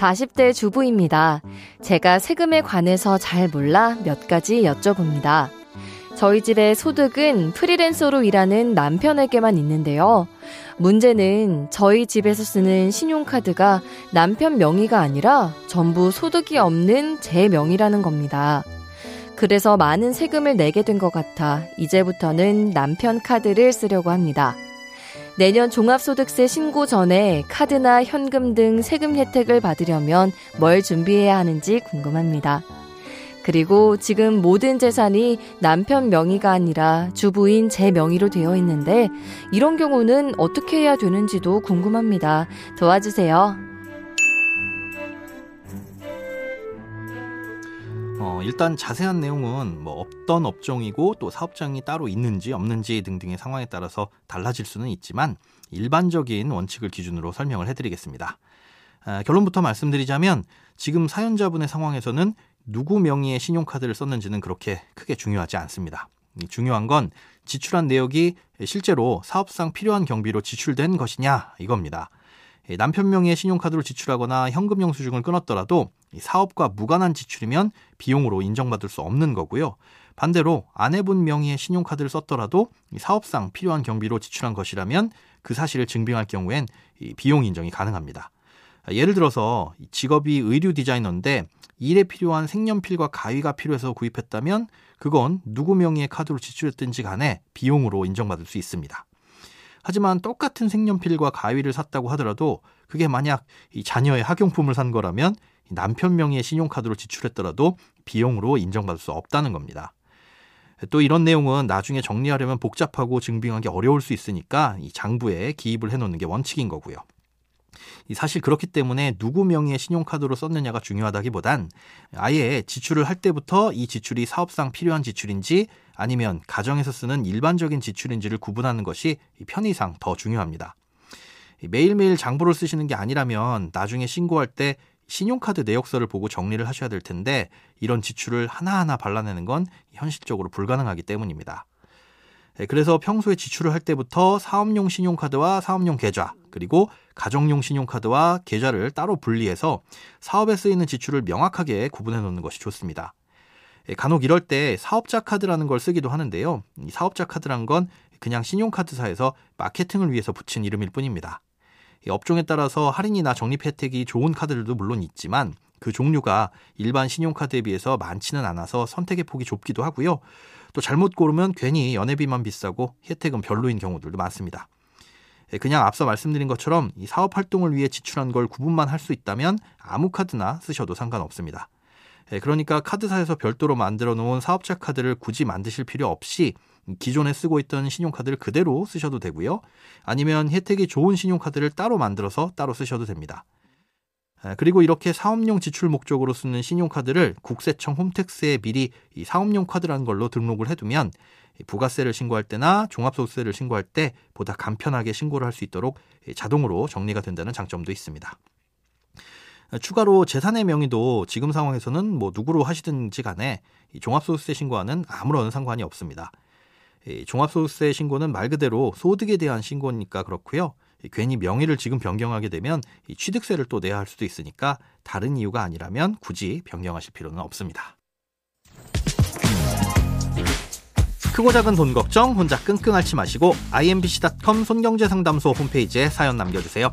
40대 주부입니다. 제가 세금에 관해서 잘 몰라 몇 가지 여쭤봅니다. 저희 집의 소득은 프리랜서로 일하는 남편에게만 있는데요. 문제는 저희 집에서 쓰는 신용카드가 남편 명의가 아니라 전부 소득이 없는 제 명의라는 겁니다. 그래서 많은 세금을 내게 된 것 같아 이제부터는 남편 카드를 쓰려고 합니다. 내년 종합소득세 신고 전에 카드나 현금 등 세금 혜택을 받으려면 뭘 준비해야 하는지 궁금합니다. 그리고 지금 모든 재산이 남편 명의가 아니라 주부인 제 명의로 되어 있는데 이런 경우는 어떻게 해야 되는지도 궁금합니다. 도와주세요. 어, 일단 자세한 내용은 뭐 어떤 업종이고 또 사업장이 따로 있는지 없는지 등등의 상황에 따라서 달라질 수는 있지만 일반적인 원칙을 기준으로 설명을 해드리겠습니다. 아, 결론부터 말씀드리자면 지금 사연자분의 상황에서는 누구 명의의 신용카드를 썼는지는 그렇게 크게 중요하지 않습니다. 중요한 건 지출한 내역이 실제로 사업상 필요한 경비로 지출된 것이냐 이겁니다. 남편 명의의 신용카드로 지출하거나 현금 영수증을 끊었더라도 사업과 무관한 지출이면 비용으로 인정받을 수 없는 거고요. 반대로 아내분 명의의 신용카드를 썼더라도 사업상 필요한 경비로 지출한 것이라면 그 사실을 증빙할 경우엔 비용 인정이 가능합니다. 예를 들어서 직업이 의류 디자이너인데 일에 필요한 색연필과 가위가 필요해서 구입했다면 그건 누구 명의의 카드로 지출했든지 간에 비용으로 인정받을 수 있습니다. 하지만 똑같은 색연필과 가위를 샀다고 하더라도 그게 만약 이 자녀의 학용품을 산 거라면 남편 명의의 신용카드로 지출했더라도 비용으로 인정받을 수 없다는 겁니다. 또 이런 내용은 나중에 정리하려면 복잡하고 증빙하기 어려울 수 있으니까 이 장부에 기입을 해놓는 게 원칙인 거고요. 사실 그렇기 때문에 누구 명의의 신용카드로 썼느냐가 중요하다기보단 아예 지출을 할 때부터 이 지출이 사업상 필요한 지출인지 아니면 가정에서 쓰는 일반적인 지출인지를 구분하는 것이 편의상 더 중요합니다. 매일매일 장부를 쓰시는 게 아니라면 나중에 신고할 때 신용카드 내역서를 보고 정리를 하셔야 될 텐데 이런 지출을 하나하나 발라내는 건 현실적으로 불가능하기 때문입니다. 네, 그래서 평소에 지출을 할 때부터 사업용 신용카드와 사업용 계좌, 그리고 가정용 신용카드와 계좌를 따로 분리해서 사업에 쓰이는 지출을 명확하게 구분해 놓는 것이 좋습니다. 네, 간혹 이럴 때 사업자 카드라는 걸 쓰기도 하는데요. 이 사업자 카드란 건 그냥 신용카드사에서 마케팅을 위해서 붙인 이름일 뿐입니다. 업종에 따라서 할인이나 적립 혜택이 좋은 카드들도 물론 있지만 그 종류가 일반 신용카드에 비해서 많지는 않아서 선택의 폭이 좁기도 하고요. 또 잘못 고르면 괜히 연회비만 비싸고 혜택은 별로인 경우들도 많습니다. 예, 그냥 앞서 말씀드린 것처럼 이 사업 활동을 위해 지출한 걸 구분만 할 수 있다면 아무 카드나 쓰셔도 상관없습니다. 예, 그러니까 카드사에서 별도로 만들어 놓은 사업자 카드를 굳이 만드실 필요 없이 기존에 쓰고 있던 신용카드를 그대로 쓰셔도 되고요. 아니면 혜택이 좋은 신용카드를 따로 만들어서 따로 쓰셔도 됩니다. 그리고 이렇게 사업용 지출 목적으로 쓰는 신용카드를 국세청 홈택스에 미리 사업용 카드라는 걸로 등록을 해두면 부가세를 신고할 때나 종합소득세를 신고할 때 보다 간편하게 신고를 할 수 있도록 자동으로 정리가 된다는 장점도 있습니다. 추가로 재산의 명의도 지금 상황에서는 뭐 누구로 하시든지 간에 종합소득세 신고와는 아무런 상관이 없습니다. 종합소득세 신고는 말 그대로 소득에 대한 신고니까 그렇고요. 괜히 명의를 지금 변경하게 되면 취득세를 또 내야 할 수도 있으니까 다른 이유가 아니라면 굳이 변경하실 필요는 없습니다. 크고 작은 돈 걱정 혼자 끙끙 앓지 마시고 imbc.com 손경제상담소 홈페이지에 사연 남겨주세요.